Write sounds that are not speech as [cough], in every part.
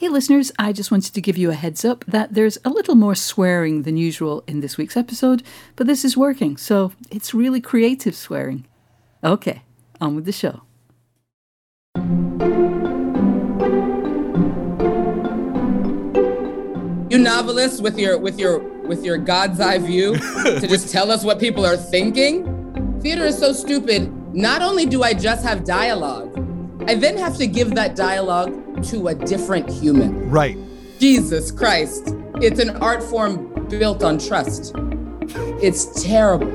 Hey, listeners, I just wanted to give you a heads up that there's a little more swearing than usual in this week's episode, but this is working, so it's really creative swearing. Okay, on with the show. You novelists with your with your with your God's eye view [laughs] to just tell us what people are thinking? Theater is so stupid. Not only do I just have dialogue, I then have to give that dialogue to a different human. Right. Jesus Christ. It's an art form built on trust. It's terrible.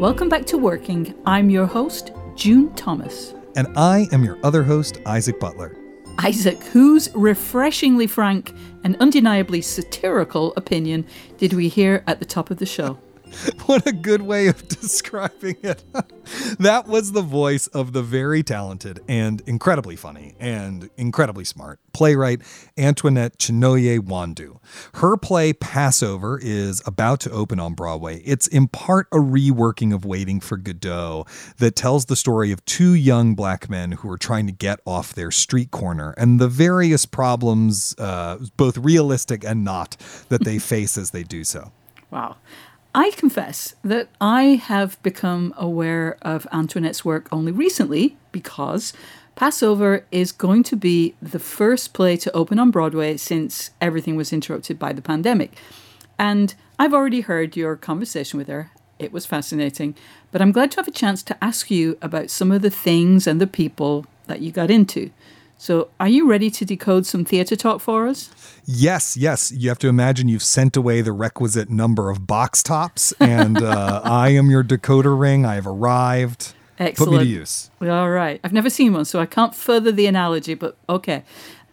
Welcome back to Working. I'm your host, June Thomas. And I am your other host, Isaac Butler. Isaac, whose refreshingly frank and undeniably satirical opinion did we hear at the top of the show? [laughs] what a good way of [laughs] describing it. [laughs] that was the voice of the very talented and incredibly funny and incredibly smart playwright Antoinette Chinonye Nwandu. Her play Passover is about to open on Broadway. It's in part a reworking of Waiting for Godot that tells the story of two young black men who are trying to get off their street corner and the various problems, uh, both realistic and not, that they face as they do so. Wow. I confess that I have become aware of Antoinette's work only recently because Passover is going to be the first play to open on Broadway since everything was interrupted by the pandemic. And I've already heard your conversation with her. It was fascinating. But I'm glad to have a chance to ask you about some of the things and the people that you got into. So, are you ready to decode some theatre talk for us? Yes, yes. You have to imagine you've sent away the requisite number of box tops, [laughs] and uh, I am your decoder ring. I have arrived. Excellent. Put me to use. All right. I've never seen one, so I can't further the analogy, but okay.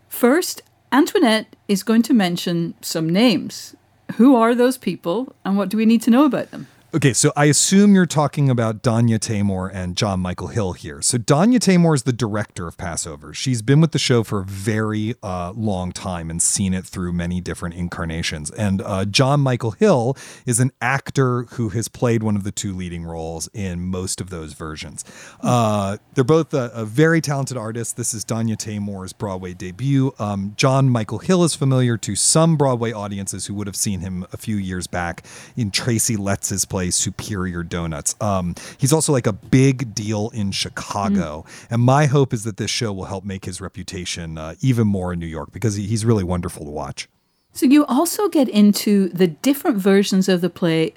First, Antoinette is going to mention some names. Who are those people, and what do we need to know about them? Okay, so I assume you're talking about Danya Taymor and Jon Michael Hill here. So Danya Taymor is the director of Passover. She's been with the show for a very uh, long time and seen it through many different incarnations. And uh, Jon Michael Hill is an actor who has played one of the two leading roles in most of those versions. Uh, they're both a, a, very talented artists. This is Danya Taymor's Broadway debut. Um, Jon Michael Hill is familiar to some Broadway audiences who would have seen him a few years back in Tracy Letts's play Superior Donuts. Um, he's also like a big deal in Chicago, mm. and my hope is that this show will help make his reputation uh, even more in New York because he's really wonderful to watch. So you also get into the different versions of the play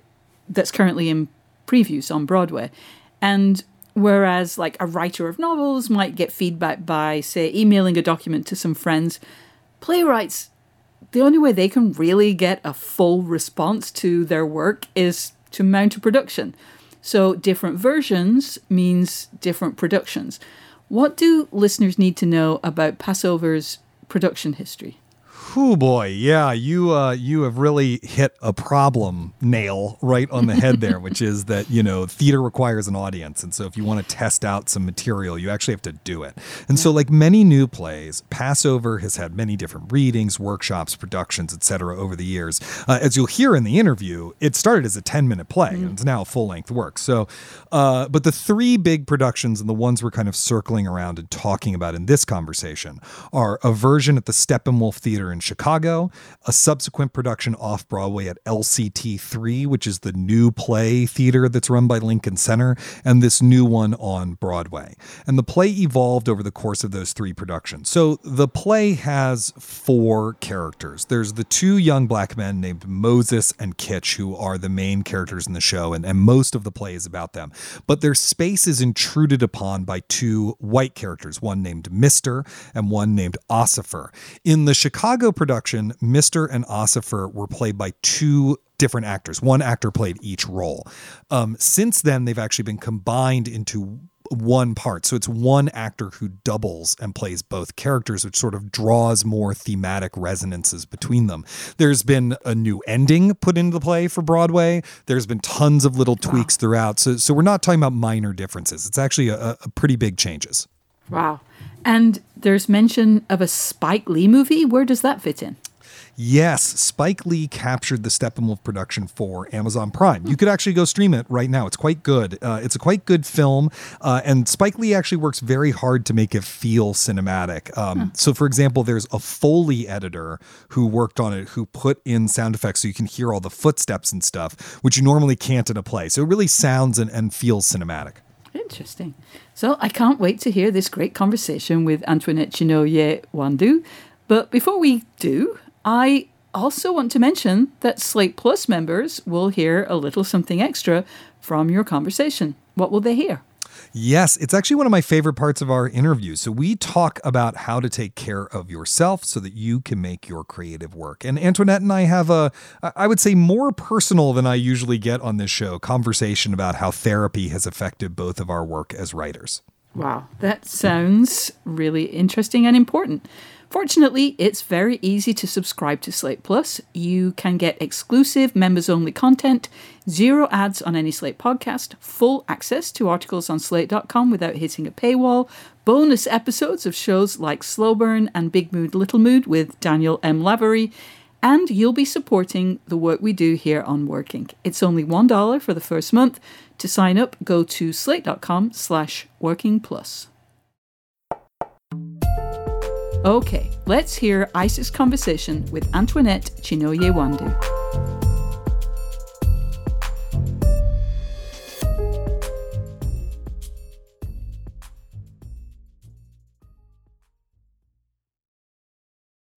that's currently in previews on Broadway, and whereas like a writer of novels might get feedback by say emailing a document to some friends playwrights the only way they can really get a full response to their work is to mount a production. So different versions means different productions. What do listeners need to know about Passover's production history? Oh boy, yeah, you uh, you have really hit a problem nail right on the head there, [laughs] which is that you know theater requires an audience, and so if you want to test out some material, you actually have to do it. And yeah. so, like many new plays, Passover has had many different readings, workshops, productions, etc. over the years. Uh, as you'll hear in the interview, it started as a ten minute play, mm. and it's now a full length work. So, uh, but the three big productions and the ones we're kind of circling around and talking about in this conversation are a version at the Steppenwolf Theater in in Chicago, a subsequent production off Broadway at LCT3, which is the new play theater that's run by Lincoln Center, and this new one on Broadway. And the play evolved over the course of those three productions. So the play has four characters. There's the two young black men named Moses and Kitch, who are the main characters in the show, and, and most of the play is about them. But their space is intruded upon by two white characters, one named Mister and one named Ossifer. In the Chicago production, Mr. and Ossifer were played by two different actors. One actor played each role. Um, since then, they've actually been combined into one part. So it's one actor who doubles and plays both characters, which sort of draws more thematic resonances between them. There's been a new ending put into the play for Broadway. There's been tons of little tweaks wow. throughout. So, so we're not talking about minor differences. It's actually a, a pretty big changes. Wow. And there's mention of a Spike Lee movie. Where does that fit in? Yes, Spike Lee captured the Steppenwolf production for Amazon Prime. You could actually go stream it right now. It's quite good. Uh, it's a quite good film, uh, and Spike Lee actually works very hard to make it feel cinematic. Um, huh. So, for example, there's a Foley editor who worked on it who put in sound effects so you can hear all the footsteps and stuff, which you normally can't in a play. So it really sounds and, and feels cinematic. Interesting. So I can't wait to hear this great conversation with Antoinette Chinonye Nwandu. But before we do, I also want to mention that Slate Plus members will hear a little something extra from your conversation. What will they hear? Yes, it's actually one of my favorite parts of our interview. So, we talk about how to take care of yourself so that you can make your creative work. And Antoinette and I have a, I would say, more personal than I usually get on this show conversation about how therapy has affected both of our work as writers. Wow, that sounds really interesting and important. Fortunately, it's very easy to subscribe to Slate Plus. You can get exclusive members only content, zero ads on any Slate podcast, full access to articles on slate.com without hitting a paywall, bonus episodes of shows like Slow Burn and Big Mood Little Mood with Daniel M. Lavery, and you'll be supporting the work we do here on Working. It's only $1 for the first month. To sign up, go to slate.com slash working plus. Okay, let's hear Isaac's conversation with Antoinette Chinonye Nwandu.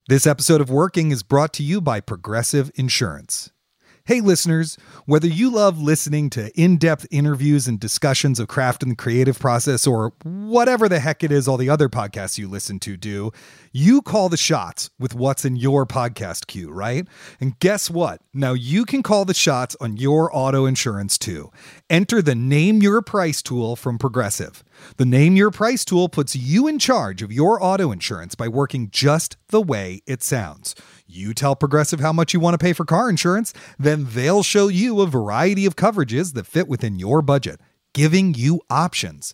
This episode of Working is brought to you by Progressive Insurance. Hey, listeners, whether you love listening to in depth interviews and discussions of craft and the creative process, or whatever the heck it is all the other podcasts you listen to do, you call the shots with what's in your podcast queue, right? And guess what? Now you can call the shots on your auto insurance too. Enter the Name Your Price tool from Progressive. The Name Your Price tool puts you in charge of your auto insurance by working just the way it sounds. You tell Progressive how much you want to pay for car insurance, then they'll show you a variety of coverages that fit within your budget, giving you options.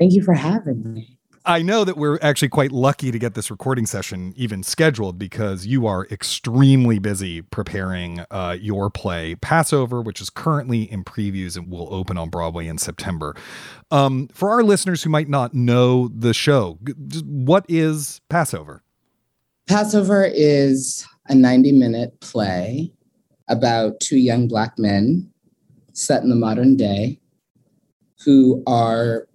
Thank you for having me. I know that we're actually quite lucky to get this recording session even scheduled because you are extremely busy preparing uh, your play Passover, which is currently in previews and will open on Broadway in September. Um, for our listeners who might not know the show, what is Passover? Passover is a 90 minute play about two young Black men set in the modern day who are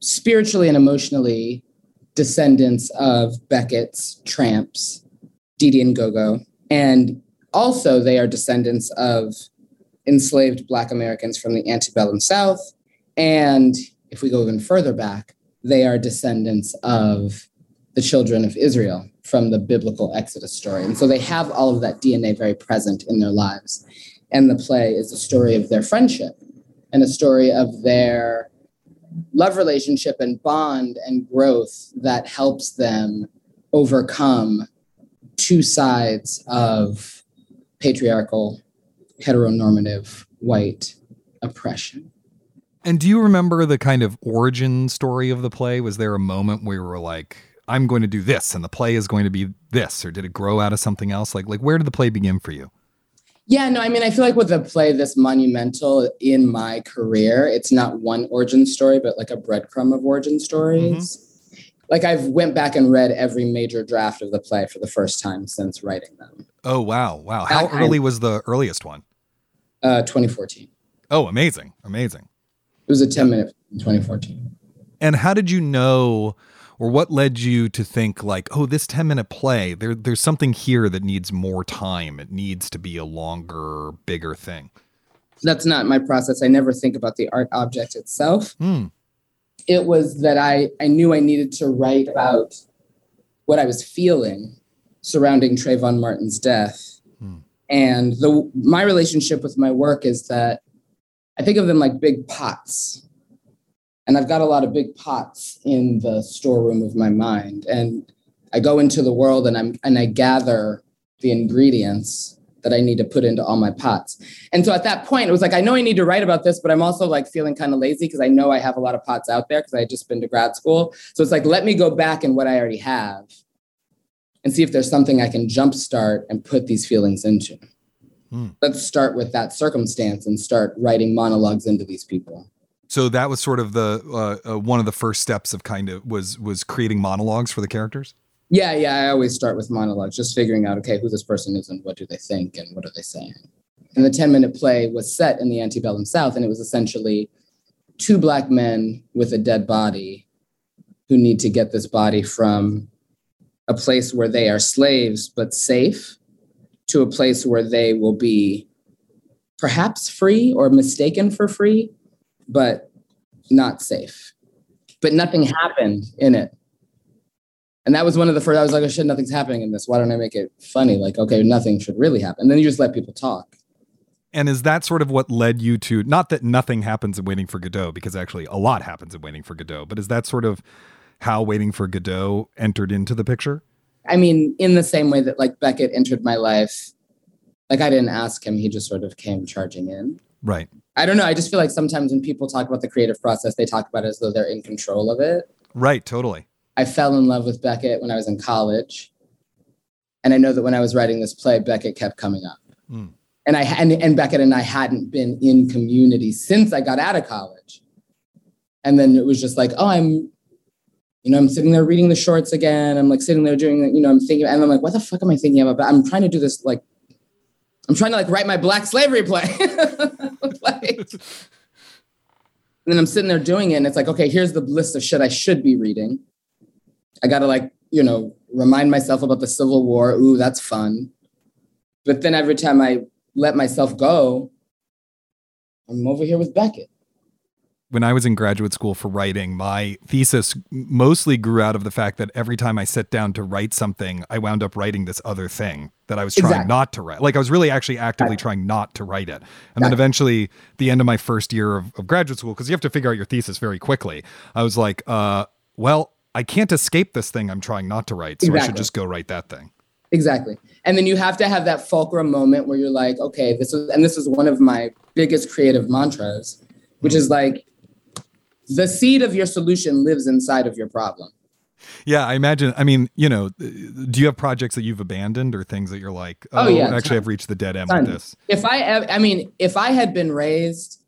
spiritually and emotionally descendants of Beckett's tramps, Didi and Gogo. And also, they are descendants of enslaved Black Americans from the antebellum South. And if we go even further back, they are descendants of the children of Israel from the biblical Exodus story. And so they have all of that DNA very present in their lives. And the play is a story of their friendship and a story of their love relationship and bond and growth that helps them overcome two sides of patriarchal, heteronormative white oppression. And do you remember the kind of origin story of the play? Was there a moment where you were like, I'm going to do this and the play is going to be this, or did it grow out of something else? Like, like where did the play begin for you? Yeah, no, I mean, I feel like with a play this monumental in my career, it's not one origin story, but like a breadcrumb of origin stories. Mm-hmm. Like I've went back and read every major draft of the play for the first time since writing them. Oh wow, wow! How that early was the earliest one? Uh, 2014. Oh, amazing, amazing. It was a 10 minute in 2014. And how did you know or what led you to think like, oh, this 10 minute play, there there's something here that needs more time. It needs to be a longer, bigger thing. That's not my process. I never think about the art object itself. Hmm. It was that I, I knew I needed to write about what I was feeling surrounding Trayvon Martin's death. Hmm. And the my relationship with my work is that I think of them like big pots. And I've got a lot of big pots in the storeroom of my mind. And I go into the world and I'm and I gather the ingredients that I need to put into all my pots. And so at that point, it was like, I know I need to write about this, but I'm also like feeling kind of lazy because I know I have a lot of pots out there because I had just been to grad school. So it's like, let me go back in what I already have and see if there's something I can jumpstart and put these feelings into. Hmm. Let's start with that circumstance and start writing monologues into these people so that was sort of the uh, uh, one of the first steps of kind of was was creating monologues for the characters? Yeah yeah i always start with monologues just figuring out okay who this person is and what do they think and what are they saying. And the 10 minute play was set in the antebellum south and it was essentially two black men with a dead body who need to get this body from a place where they are slaves but safe to a place where they will be perhaps free or mistaken for free but not safe. But nothing happened in it. And that was one of the first, I was like, oh shit, nothing's happening in this. Why don't I make it funny? Like, okay, nothing should really happen. And then you just let people talk. And is that sort of what led you to, not that nothing happens in Waiting for Godot, because actually a lot happens in Waiting for Godot, but is that sort of how Waiting for Godot entered into the picture? I mean, in the same way that like Beckett entered my life, like I didn't ask him, he just sort of came charging in. Right. I don't know. I just feel like sometimes when people talk about the creative process, they talk about it as though they're in control of it. Right, totally. I fell in love with Beckett when I was in college. And I know that when I was writing this play, Beckett kept coming up. Mm. And I and, and Beckett and I hadn't been in community since I got out of college. And then it was just like, oh, I'm, you know, I'm sitting there reading the shorts again. I'm like sitting there doing, you know, I'm thinking, and I'm like, what the fuck am I thinking about? I'm trying to do this like I'm trying to like write my black slavery play. [laughs] like, [laughs] and then I'm sitting there doing it, and it's like, okay, here's the list of shit I should be reading. I gotta like, you know, remind myself about the Civil War. Ooh, that's fun. But then every time I let myself go, I'm over here with Beckett when I was in graduate school for writing, my thesis mostly grew out of the fact that every time I sat down to write something, I wound up writing this other thing that I was trying exactly. not to write. Like I was really actually actively trying not to write it. And then eventually, the end of my first year of, of graduate school, because you have to figure out your thesis very quickly, I was like, uh, well, I can't escape this thing I'm trying not to write. So exactly. I should just go write that thing. Exactly. And then you have to have that fulcrum moment where you're like, okay, this is, and this is one of my biggest creative mantras, which is like, the seed of your solution lives inside of your problem. Yeah, I imagine. I mean, you know, do you have projects that you've abandoned or things that you're like, oh, oh yeah, actually, I've reached the dead end with this? If I, I mean, if I had been raised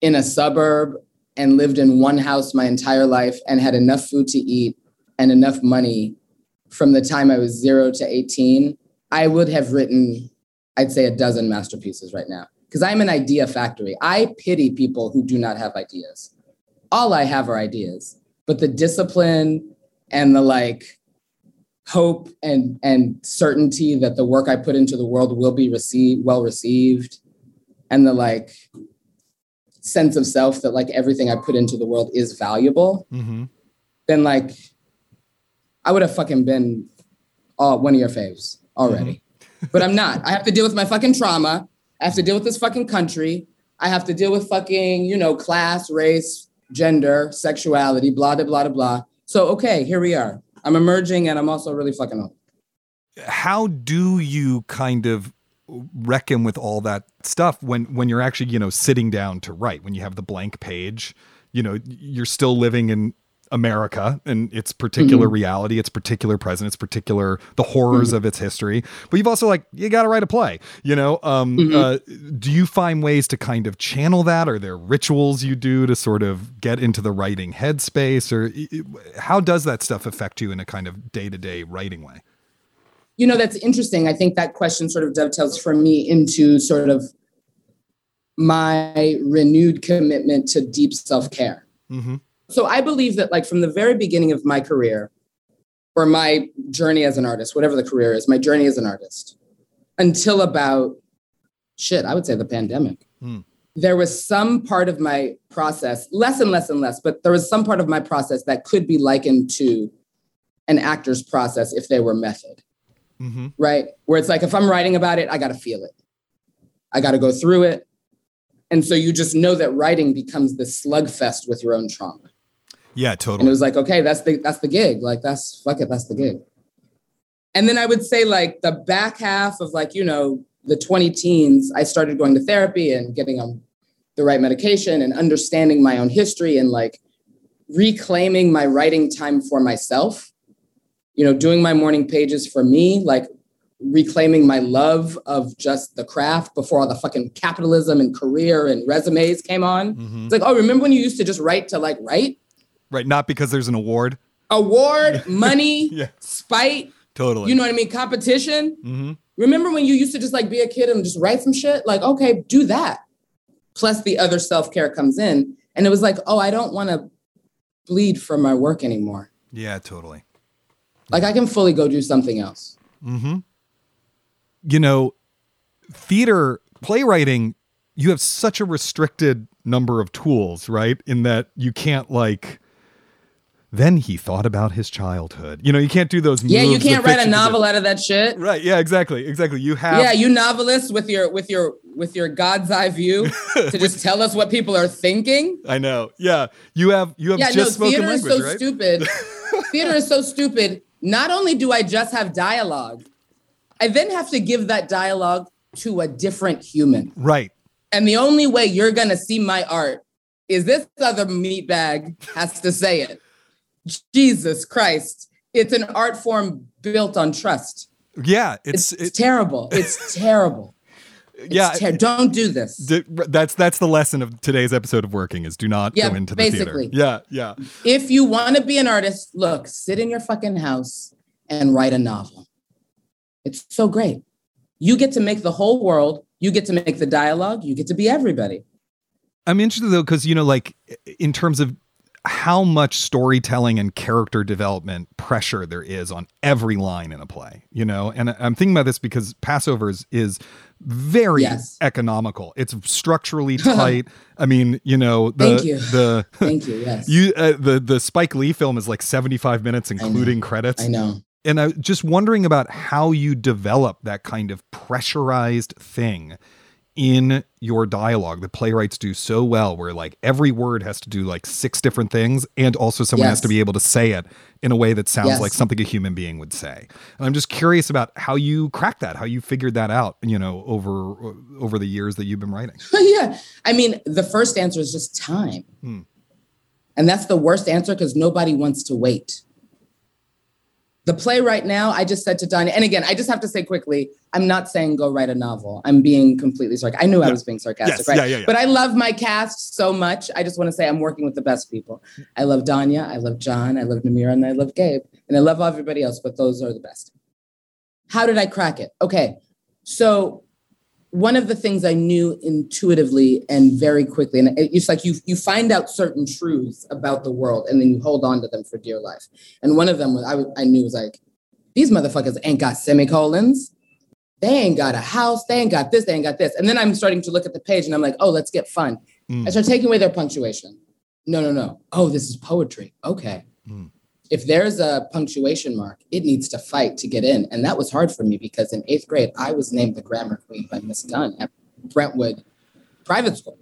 in a suburb and lived in one house my entire life and had enough food to eat and enough money from the time I was zero to 18, I would have written, I'd say, a dozen masterpieces right now because I'm an idea factory. I pity people who do not have ideas all I have are ideas, but the discipline and the like hope and and certainty that the work I put into the world will be received well received and the like sense of self that like everything I put into the world is valuable, mm-hmm. then like I would have fucking been all one of your faves already. Mm-hmm. [laughs] but I'm not. I have to deal with my fucking trauma. I have to deal with this fucking country. I have to deal with fucking, you know, class, race, gender, sexuality, blah, blah, blah, blah. So, okay, here we are. I'm emerging and I'm also really fucking old. How do you kind of reckon with all that stuff when when you're actually, you know, sitting down to write, when you have the blank page, you know, you're still living in America and its particular mm-hmm. reality, its particular present, its particular the horrors mm-hmm. of its history. But you've also like you got to write a play. You know, um, mm-hmm. uh, do you find ways to kind of channel that? Are there rituals you do to sort of get into the writing headspace, or how does that stuff affect you in a kind of day to day writing way? You know, that's interesting. I think that question sort of dovetails for me into sort of my renewed commitment to deep self care. Mm-hmm So I believe that, like, from the very beginning of my career or my journey as an artist, whatever the career is, my journey as an artist, until about shit, I would say the pandemic, Hmm. there was some part of my process, less and less and less, but there was some part of my process that could be likened to an actor's process if they were method, Mm-hmm. right? Where it's like, if I'm writing about it, I got to feel it, I got to go through it. And so you just know that writing becomes this slugfest with your own trauma. Yeah, totally. And it was like, okay, that's the that's the gig. Like that's fuck it, that's the gig. And then I would say like the back half of like, you know, the 20 teens, I started going to therapy and getting on the right medication and understanding my own history and like reclaiming my writing time for myself. You know, doing my morning pages for me, like reclaiming my love of just the craft before all the fucking capitalism and career and resumes came on. Mhm. It's like, oh, remember when you used to just write to like write? Right. Not because there's an award. award, [laughs] money, Yeah. spite, Totally. you know what I mean? Competition. hmm Remember when you used to just like be a kid and just write some shit? Like, okay, do that. Plus the other self-care comes in. And it was like, oh, I don't want to bleed for my work anymore. Yeah, totally. Like I can fully go do something else. hmm You know, theater playwriting, you have such a restricted number of tools, right? In that you can't like. Then he thought about his childhood. You know, you can't do those. Yeah, you moves that can't write a novel out of that shit. Right. Yeah. Exactly. Exactly. You have. Yeah, you novelists with your with your with your God's eye view [laughs] to just tell us what people are thinking. I know. Yeah. You have. You have Yeah, no, just spoken theater is language, so right? stupid. [laughs] theater is so stupid. Not only do I just have dialogue, I then have to give that dialogue to a different human. Right. And the only way you're gonna see my art is this other meatbag has to say it. Jesus Christ. It's an art form built on trust. Yeah. It's, It's. it- terrible. It's [laughs] terrible. It's yeah. ter- don't do this. D- that's that's the lesson of today's episode of working is do not Yeah, go into the basically. theater. Yeah, yeah. if you want to be an artist, look, sit in your fucking house and write a novel. It's so great. You get to make the whole world, you get to make the dialogue, you get to be everybody. I'm interested though because you know, like in terms of how much storytelling and character development pressure there is on every line in a play, you know, and I'm thinking about this because Passovers is very Yes. economical. It's structurally [laughs] tight. I mean, you know, the Thank you. the [laughs] Thank you. Yes. [laughs] you uh, the the Spike Lee film is like 75 minutes including credits. I know. And I am just wondering about how you develop that kind of pressurized thing in your dialogue the playwrights do so well, where like every word has to do like six different things, and also someone has to be able to say it in a way that sounds Yes. like something a human being would say. And I'm just curious about how you cracked that, how you figured that out, you know, over over the years that you've been writing. [laughs] yeah. I mean, the first answer is just time. Hmm. And that's the worst answer because nobody wants to wait. The play right now, I just said to Danya, and again, I just have to say quickly, I'm not saying go write a novel. I'm being completely sarcastic. I knew I was being sarcastic, Yes. right? Yeah, yeah, yeah. But I love my cast so much. I just want to say I'm working with the best people. I love Danya, I love Jon, I love Namira, and I love Gabe. And I love everybody else, but those are the best. How did I crack it? Okay. So one of the things I knew intuitively and very quickly, and it's like you you find out certain truths about the world, and then you hold on to them for dear life. And one of them was I, I knew was like, these motherfuckers ain't got semicolons. They ain't got a house. They ain't got this. They ain't got this. And then I'm starting to look at the page, and I'm like, oh, let's get fun. Mm. I start taking away their punctuation. No, no, no. Oh, this is poetry. Okay. Mm. If there's a punctuation mark, it needs to fight to get in. And that was hard for me because in eighth grade, I was named the grammar queen by Miss Dunn at Brentwood Private School.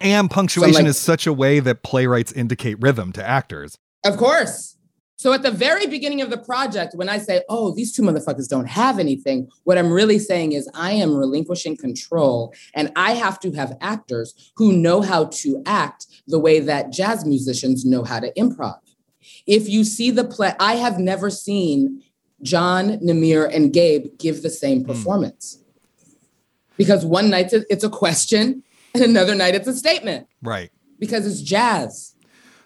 And punctuation like- is such a way that playwrights indicate rhythm to actors. Of course. So at the very beginning of the project, when I say, oh, these two motherfuckers don't have anything, what I'm really saying is I am relinquishing control and I have to have actors who know how to act the way that jazz musicians know how to improv. If you see the play, I have never seen Jon, Namir, and Gabe give the same hmm. performance. Because one night it's a- it's a question and another night it's a statement Right. because it's jazz.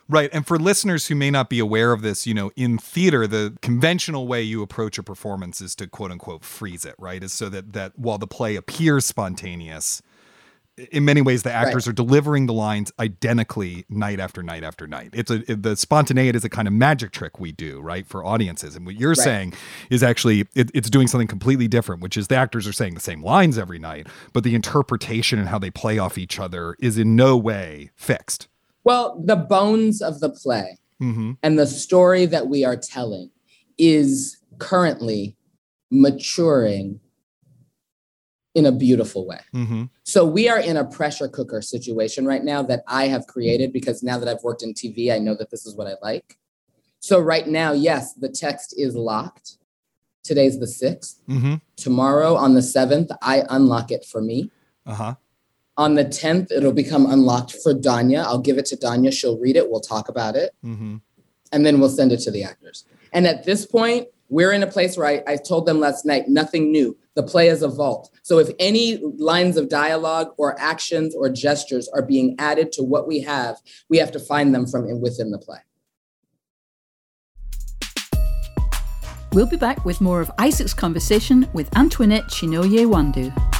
Right. And for listeners who may not be aware of this, you know, in theater, the conventional way you approach a performance is to quote unquote freeze it, right? Is so that that while the play appears spontaneous, in many ways the actors Right. are delivering the lines identically night after night after night it's a it- the spontaneity is a kind of magic trick we do right for audiences and what you're saying is actually it, it's doing something completely different which is the actors are saying the same lines every night but the interpretation and how they play off each other is in no way fixed Well, the bones of the play mm-hmm. and the story that we are telling is currently maturing in a beautiful way. Mm-hmm. So we are in a pressure cooker situation right now that I have created because now that I've worked in TV, I know that this is what I like. So right now, yes, the text is locked. Today's the 6th. Mm-hmm. Tomorrow on the 7th, I unlock it for me. Uh-huh. On the 10th, it'll become unlocked for Danya. I'll give it to Danya. She'll read it. We'll talk about it. Mm-hmm. And then we'll send it to the actors. And at this point, we're in a place where I, I told them last night nothing new. The play is a vault. So if any lines of dialogue or actions or gestures are being added to what we have, we have to find them from in, within the play. We'll be back with more of Isaac's conversation with Antoinette Chinonye Nwandu.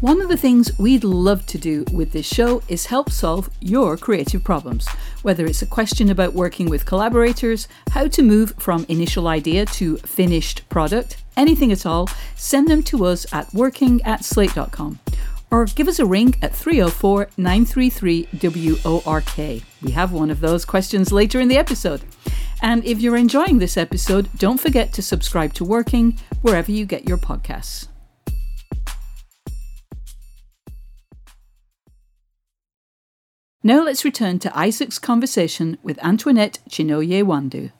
One of the things we'd love to do with this show is help solve your creative problems. Whether it's a question about working with collaborators, how to move from initial idea to finished product, anything at all, send them to us at working at slate.com. Or give us a ring at 304 933 WORK. We have one of those questions later in the episode. And if you're enjoying this episode, don't forget to subscribe to Working wherever you get your podcasts. Now let's return to Isaac's conversation with Antoinette Chinonye Nwandu.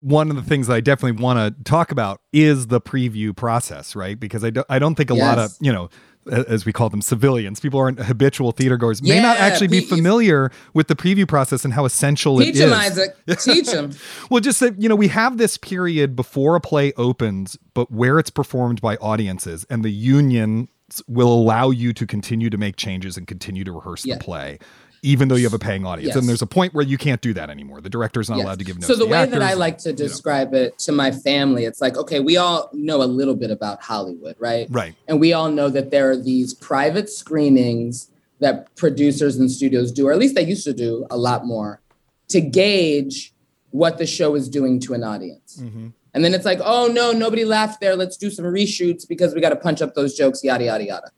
one of the things that I definitely want to talk about is the preview process, right? Because I don't, I don't think a lot of, you know, as we call them, civilians, people aren't habitual theater goers, may not actually be familiar with the preview process and how essential it is. [laughs] Teach it is. him, Isaac. Teach him. Well, just that, you know, we have this period before a play opens, but where it's performed by audiences, and the union will allow you to continue to make changes and continue to rehearse Yeah. the play, even though you have a paying audience. Yes. And there's a point where you can't do that anymore. The director's not Yes. allowed to give notes. So the to way that I like to you know. describe it to my family, it's like, okay, we all know a little bit about Hollywood, right? Right. And we all know that there are these private screenings that producers and studios do, or at least they used to do a lot more, to gauge what the show is doing to an audience. Mm-hmm. And then it's like, oh no, nobody laughed there. Let's do some reshoots because we got to punch up those jokes, yada, yada, yada.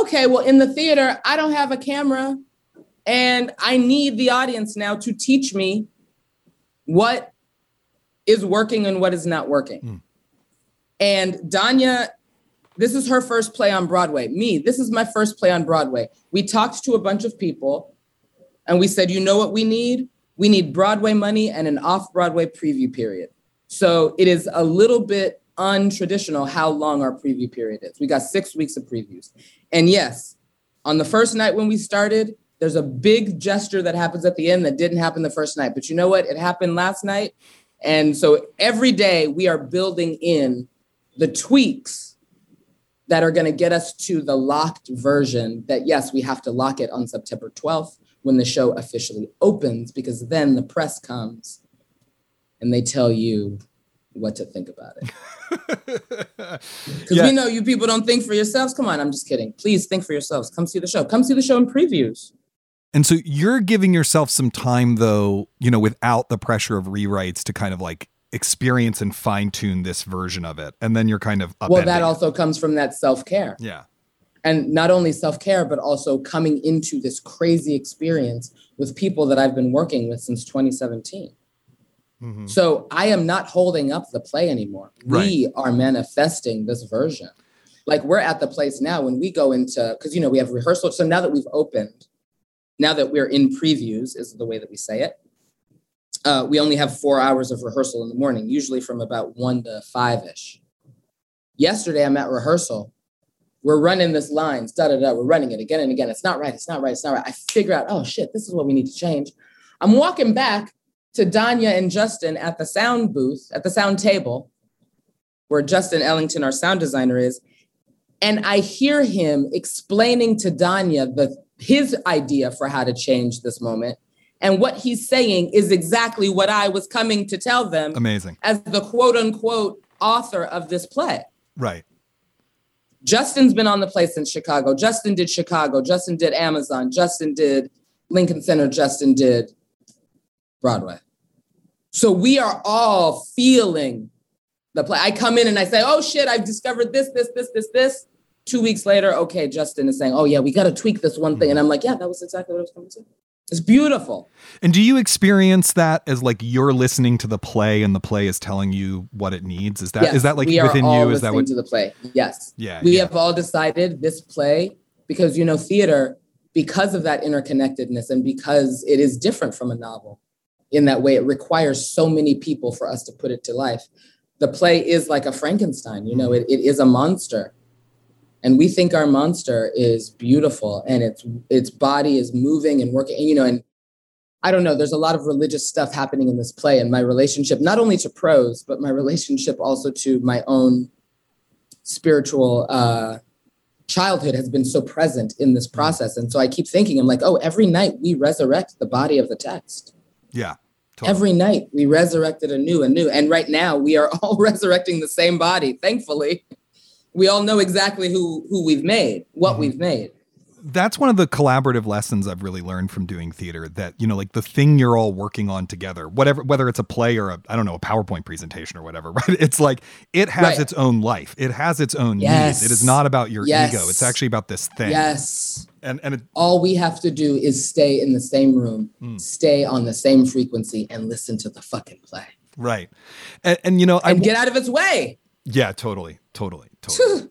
Okay, well, in the theater, I don't have a camera and I need the audience now to teach me what is working and what is not working. Hmm. And Danya, this is her first play on Broadway. Me, this is my first play on Broadway. We talked to a bunch of people and we said, you know what we need? We need Broadway money and an off Broadway preview period. So it is a little bit untraditional how long our preview period is. We got six weeks of previews. And yes, on the first night when we started, there's a big gesture that happens at the end that didn't happen the first night. But you know what? It happened last night. And so every day we are building in the tweaks that are going to get us to the locked version that, yes, we have to lock it on September 12th when the show officially opens, because then the press comes and they tell you what to think about it. [laughs] Because Yeah. we know you people don't think for yourselves. Come on, I'm just kidding. Please think for yourselves. Come see the show. Come see the show in previews. And so you're giving yourself some time, though, you know, without the pressure of rewrites to kind of like experience and fine tune this version of it. And then you're kind of up. Well, that it. also comes from that self care. Yeah. and not only self-care but also coming into this crazy experience with people that I've been working with since 2017. Mhm. So I am not holding up the play anymore. Right. We are manifesting this version. Like we're at the place now when we go into because you know we have rehearsal. So now that we've opened, now that we're in previews is the way that we say it. uh, we only have four hours of rehearsal in the morning, usually from about one to five ish. Yesterday, I'm at rehearsal. We're running this line, da da da. We're running it again and again. It's not right. It's not right. It's not right. I figure out, oh shit, this is what we need to change. I'm walking back to Danya and Justin at the sound booth, at the sound table, where Justin Ellington, our sound designer, is. And I hear him explaining to Danya the his idea for how to change this moment. And what he's saying is exactly what I was coming to tell them. Amazing. As the quote unquote author of this play. Right. Justin's been on the play since Chicago. Justin did Chicago. Justin did Amazon. Justin did Lincoln Center. Justin did Broadway. So we are all feeling the play. I come in and I say, oh shit, I've discovered this, this, this, this, this. Two weeks later, okay, Justin is saying, oh yeah, we got to tweak this one thing. And I'm like, yeah, that was exactly what I was coming to. It's beautiful. And do you experience that as like you're listening to the play and the play is telling you what it needs? Is that yes, is that like within you? Is that listening what to the play? Yes. Yeah, We yeah. have all decided this play because you know theater because of that interconnectedness and because it is different from a novel in that way it requires so many people for us to put it to life. The play is like a Frankenstein, you know, it, it is a monster. And we think our monster is beautiful and its its body is moving and working, and, you know, and I don't know, there's a lot of religious stuff happening in this play and my relationship, not only to prose, but my relationship also to my own spiritual uh, childhood has been so present in this process. And so I keep thinking, I'm like, oh, every night we resurrect the body of the text. Yeah. Totally. Every night we resurrected anew, anew. And right now we are [laughs] all resurrecting the same body, thankfully. We all know exactly who who we've made, what mm-hmm. we've made. That's one of the collaborative lessons I've really learned from doing theater that, you know, like the thing you're all working on together, whatever, whether it's a play or a, I don't know, a PowerPoint presentation or whatever, [laughs] right? It's like it has Right. its own life. It has its own Yes. needs. It is not about your Yes. ego. It's actually about this thing. Yes. And, and it, All we have to do is stay in the same room, Hmm. stay on the same frequency, and listen to the fucking play. right. And, and you know, I, And get out of its way. yeah, totally, totally, totally.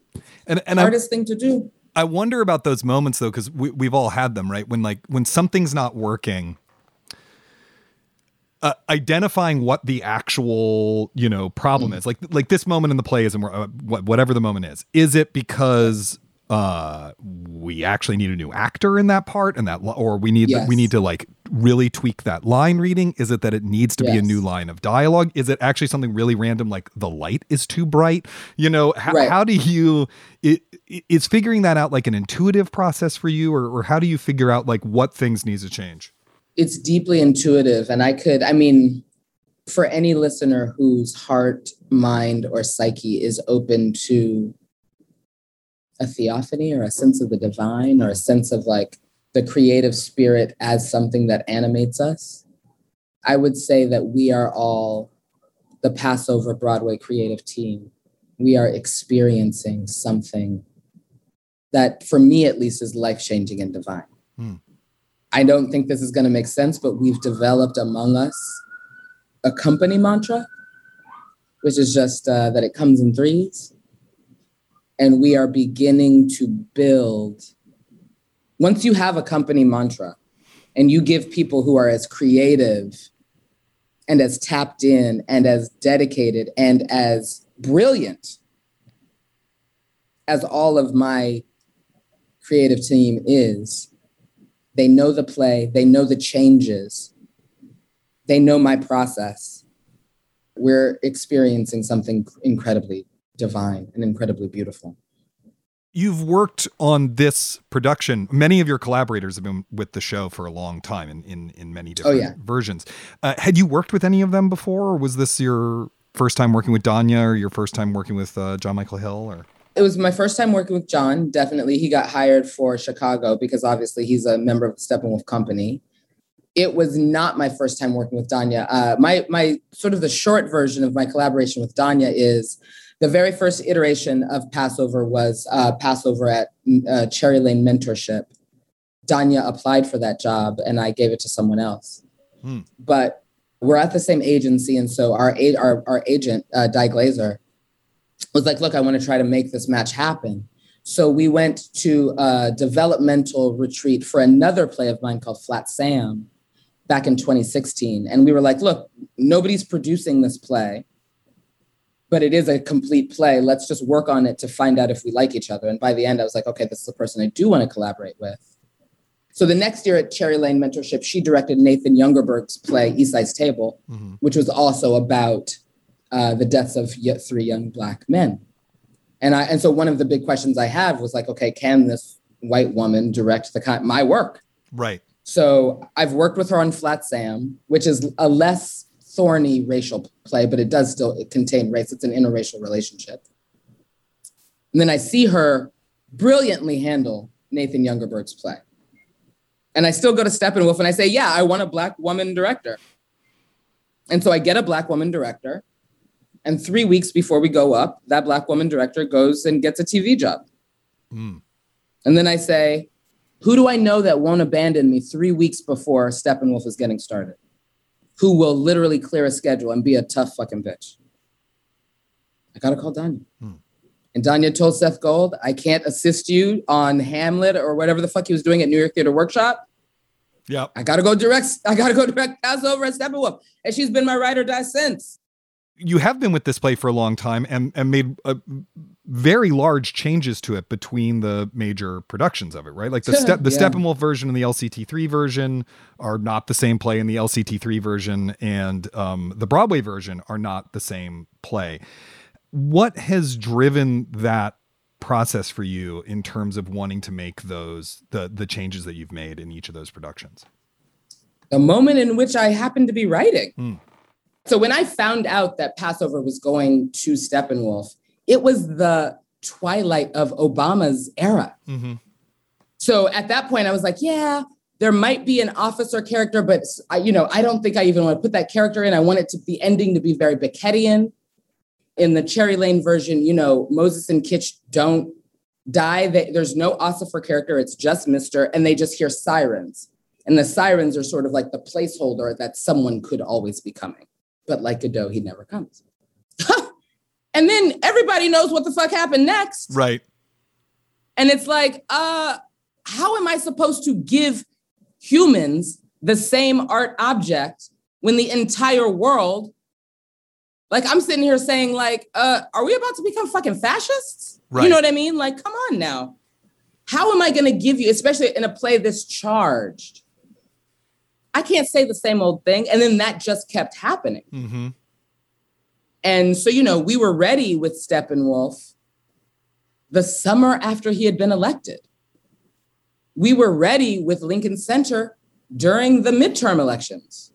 and, and I, Hardest thing to do. I wonder about those moments though, because we, we've all had them, right? When like when something's not working, uh, identifying what the actual you know problem is, like like this moment in the play is, and uh, whatever the moment is, is it because uh we actually need a new actor in that part and that or we need Yes. we need to like really tweak that line reading. Is it that it needs to be a new line of dialogue? Is it actually something really random like the light is too bright? You know h- Right. how do you it, it- is figuring that out like an intuitive process for you or, or how do you figure out like what things needs to change? It's deeply intuitive and i could i mean for any listener whose heart mind or psyche is open to a theophany or a sense of the divine or a sense of like the creative spirit as something that animates us i would say that we are all the passover broadway creative team. We are experiencing something that for me at least is life changing and divine. I don't think this is going to make sense, but we've developed among us a company mantra, which is just uh, that it comes in threes. And we are beginning to build. Once you have a company mantra and you give people who are as creative and as tapped in and as dedicated and as brilliant as all of my creative team is, they know the play, they know the changes, they know my process. We're experiencing something incredibly divine and incredibly beautiful. you've worked on this production many of your collaborators have been with the show for a long time in in, in many different yeah. versions uh, had you worked with any of them before or was this your first time working with danya or your first time working with uh, jon michael hill or It was my first time working with Jon. Definitely, he got hired for Chicago because obviously he's a member of the Steppenwolf Company. It was not my first time working with Danya. Uh, my my sort of the short version of my collaboration with Danya is the very first iteration of Passover was uh, Passover at uh, Cherry Lane Mentorship. Danya applied for that job, and I gave it to someone else. Hmm. But we're at the same agency, and so our our, our agent, uh, Di Glazer, was like, look, I want to try to make this match happen. So we went to a developmental retreat for another play of mine called Flat Sam back in 2016. And we were like, look, nobody's producing this play, but it is a complete play. Let's just work on it to find out if we like each other. And by the end, I was like, okay, this is the person I do want to collaborate with. So the next year at Cherry Lane Mentorship, she directed Nathan Yungerberg's play Esai's Table, mm-hmm. which was also about uh, the deaths of three young black men. And I and so one of the big questions I have was like, okay, can this white woman direct the kind my work? Right. So I've worked with her on Flat Sam, which is a less thorny racial play, but it does still contain race. It's an interracial relationship. And then I see her brilliantly handle Nathan Yungerberg's play. And I still go to Steppenwolf and I say, yeah, I want a black woman director. And so I get a black woman director. And three weeks before we go up, that black woman director goes and gets a TV job. Mm. And then I say, who do I know that won't abandon me three weeks before Steppenwolf is getting started? Who will literally clear a schedule and be a tough fucking bitch? I gotta call Danya. Hmm. And Danya told Seth Gold, I can't assist you on Hamlet or whatever the fuck he was doing at New York Theater Workshop. Yeah. I gotta go direct, I gotta go direct Passover at Steppenwolf. And she's been my ride or die since you have been with this play for a long time and and made a, very large changes to it between the major productions of it, right? Like the [laughs] step the yeah. Steppenwolf version and the LCT3 version are not the same play, and the LCT3 version and um, the Broadway version are not the same play. What has driven that process for you in terms of wanting to make those the the changes that you've made in each of those productions? The moment in which I happened to be writing. Mm so when I found out that Passover was going to Steppenwolf, it was the twilight of Obama's era. Mm-hmm. So at that point, I was like, yeah, there might be an officer character, but I, you know, I don't think I even want to put that character in. I want it to be ending to be very Beckettian. In the Cherry Lane version, you know, Moses and Kitch don't die. They, there's no Ossifer character. It's just Mister, and they just hear sirens. And the sirens are sort of like the placeholder that someone could always be coming but like Godot, he never comes. And then everybody knows what the fuck happened next. Right. And it's like, uh, how am I supposed to give humans the same art object when the entire world, like I'm sitting here saying, like, uh, are we about to become fucking fascists? Right. You know what I mean? Like, come on now. How am I going to give you, especially in a play this charged? I can't say the same old thing. And then that just kept happening. Mm-hmm. And so, you know, we were ready with Steppenwolf the summer after he had been elected. We were ready with Lincoln Center during the midterm elections.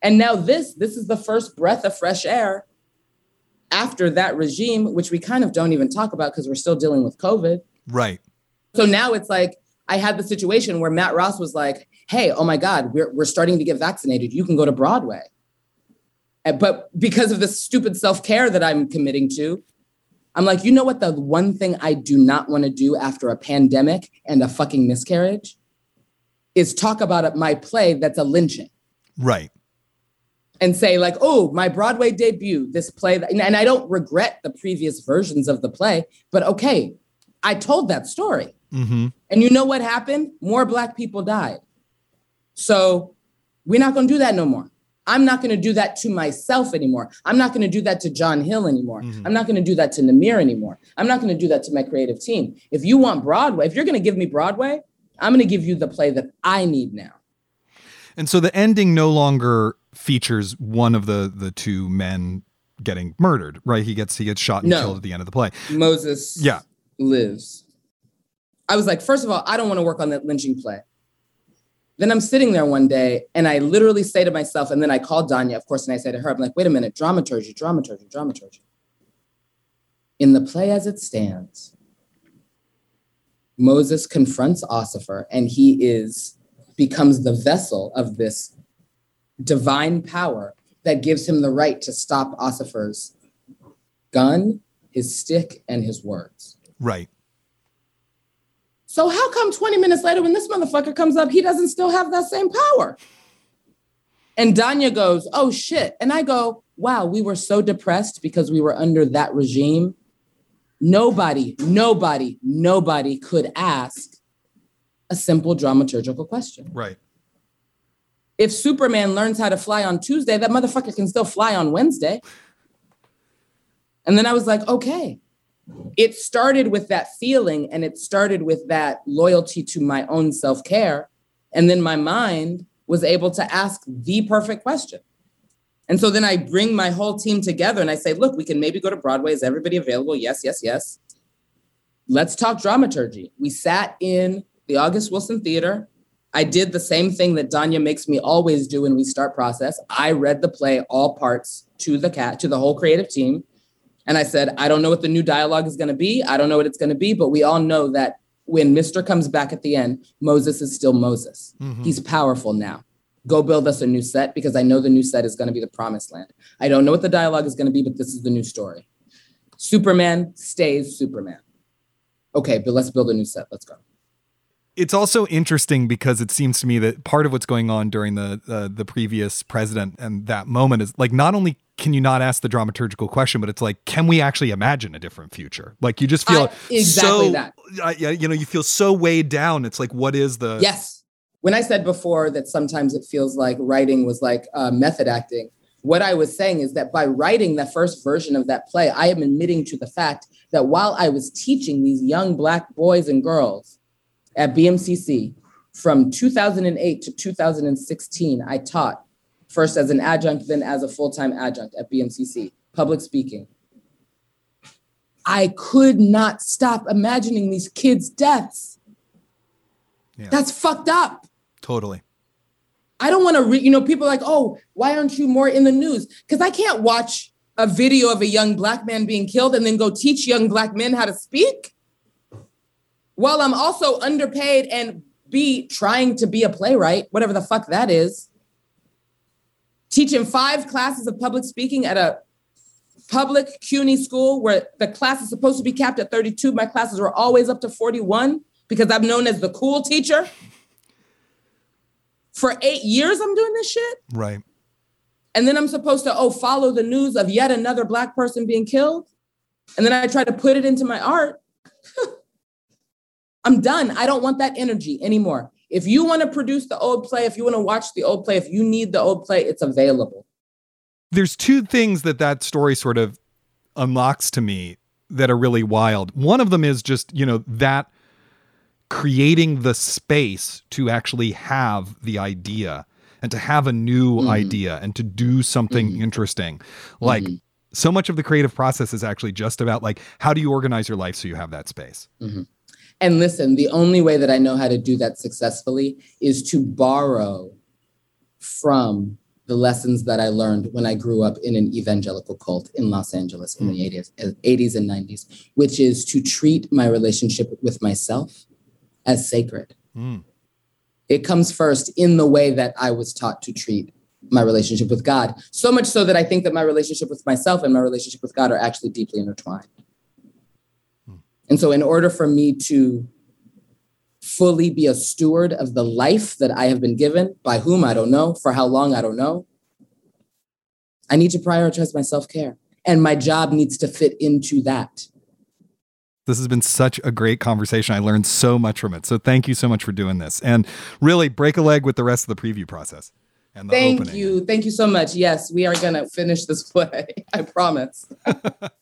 And now this, this is the first breath of fresh air after that regime, which we kind of don't even talk about because we're still dealing with COVID. Right. So now it's like I had the situation where Matt Ross was like, hey, oh my God, we're, we're starting to get vaccinated. You can go to Broadway. But because of this stupid self care that I'm committing to, I'm like, you know what? The one thing I do not want to do after a pandemic and a fucking miscarriage is talk about my play that's a lynching. Right. And say, like, oh, my Broadway debut, this play. That, and I don't regret the previous versions of the play, but okay, I told that story. Mm-hmm. And you know what happened? More Black people died. So we're not going to do that no more. I'm not going to do that to myself anymore. I'm not going to do that to Jon Hill anymore. Mm-hmm. I'm not going to do that to Namir anymore. I'm not going to do that to my creative team. If you want Broadway, if you're going to give me Broadway, I'm going to give you the play that I need now. And so the ending no longer features one of the the two men getting murdered, right? He gets he gets shot and no. killed at the end of the play. Moses yeah. lives. I was like, first of all, I don't want to work on that lynching play. Then I'm sitting there one day and I literally say to myself, and then I call Danya, of course, and I say to her, I'm like, wait a minute, dramaturgy, dramaturgy, dramaturgy. In the play as it stands, Moses confronts Ossifer and he is becomes the vessel of this divine power that gives him the right to stop Ossifer's gun, his stick, and his words. Right. So how come 20 minutes later, when this motherfucker comes up, he doesn't still have that same power? And Danya goes, Oh shit. And I go, Wow, we were so depressed because we were under that regime. Nobody, nobody, nobody could ask a simple dramaturgical question. Right. If Superman learns how to fly on Tuesday, that motherfucker can still fly on Wednesday. And then I was like, okay. It started with that feeling and it started with that loyalty to my own self care. And then my mind was able to ask the perfect question. And so then I bring my whole team together and I say, look, we can maybe go to Broadway. Is everybody available? Yes, yes, yes. Let's talk dramaturgy. We sat in the August Wilson Theater. I did the same thing that Danya makes me always do when we start process. I read the play, all parts to the cat, to the whole creative team. And I said, I don't know what the new dialogue is going to be. I don't know what it's going to be, but we all know that when Mr. comes back at the end, Moses is still Moses. Mm-hmm. He's powerful now. Go build us a new set because I know the new set is going to be the promised land. I don't know what the dialogue is going to be, but this is the new story. Superman stays Superman. Okay, but let's build a new set. Let's go it's also interesting because it seems to me that part of what's going on during the uh, the previous president and that moment is like not only can you not ask the dramaturgical question, but it's like, can we actually imagine a different future? Like you just feel I, exactly so, that. Uh, you know, you feel so weighed down. It's like, what is the? Yes. When I said before that sometimes it feels like writing was like uh, method acting, what I was saying is that by writing the first version of that play, I am admitting to the fact that while I was teaching these young black boys and girls at BMCC from 2008 to 2016, I taught first as an adjunct, then as a full time adjunct at BMCC, public speaking. I could not stop imagining these kids' deaths. Yeah. That's fucked up. Totally. I don't want to, read, you know, people like, oh, why aren't you more in the news? Because I can't watch a video of a young black man being killed and then go teach young black men how to speak while I'm also underpaid and be trying to be a playwright, whatever the fuck that is. Teaching five classes of public speaking at a public CUNY school where the class is supposed to be capped at 32. My classes were always up to 41 because I'm known as the cool teacher. For eight years, I'm doing this shit. Right. And then I'm supposed to, oh, follow the news of yet another Black person being killed. And then I try to put it into my art. [laughs] I'm done. I don't want that energy anymore. If you want to produce the old play, if you want to watch the old play, if you need the old play, it's available. There's two things that that story sort of unlocks to me that are really wild. One of them is just, you know, that creating the space to actually have the idea and to have a new mm-hmm. idea and to do something mm-hmm. interesting. Like mm-hmm. so much of the creative process is actually just about like how do you organize your life so you have that space. And listen, the only way that I know how to do that successfully is to borrow from the lessons that I learned when I grew up in an evangelical cult in Los Angeles in the 80s, hmm. 80s and 90s, which is to treat my relationship with myself as sacred. Mm. It comes first in the way that I was taught to treat my relationship with God. So much so that I think that my relationship with myself and my relationship with God are actually deeply intertwined. And so, in order for me to fully be a steward of the life that I have been given, by whom I don't know, for how long I don't know, I need to prioritize my self care. And my job needs to fit into that. This has been such a great conversation. I learned so much from it. So thank you so much for doing this. And really break a leg with the rest of the preview process. And Thank opening. you. Thank you so much. Yes, we are going to finish this [laughs] play. I promise. [laughs]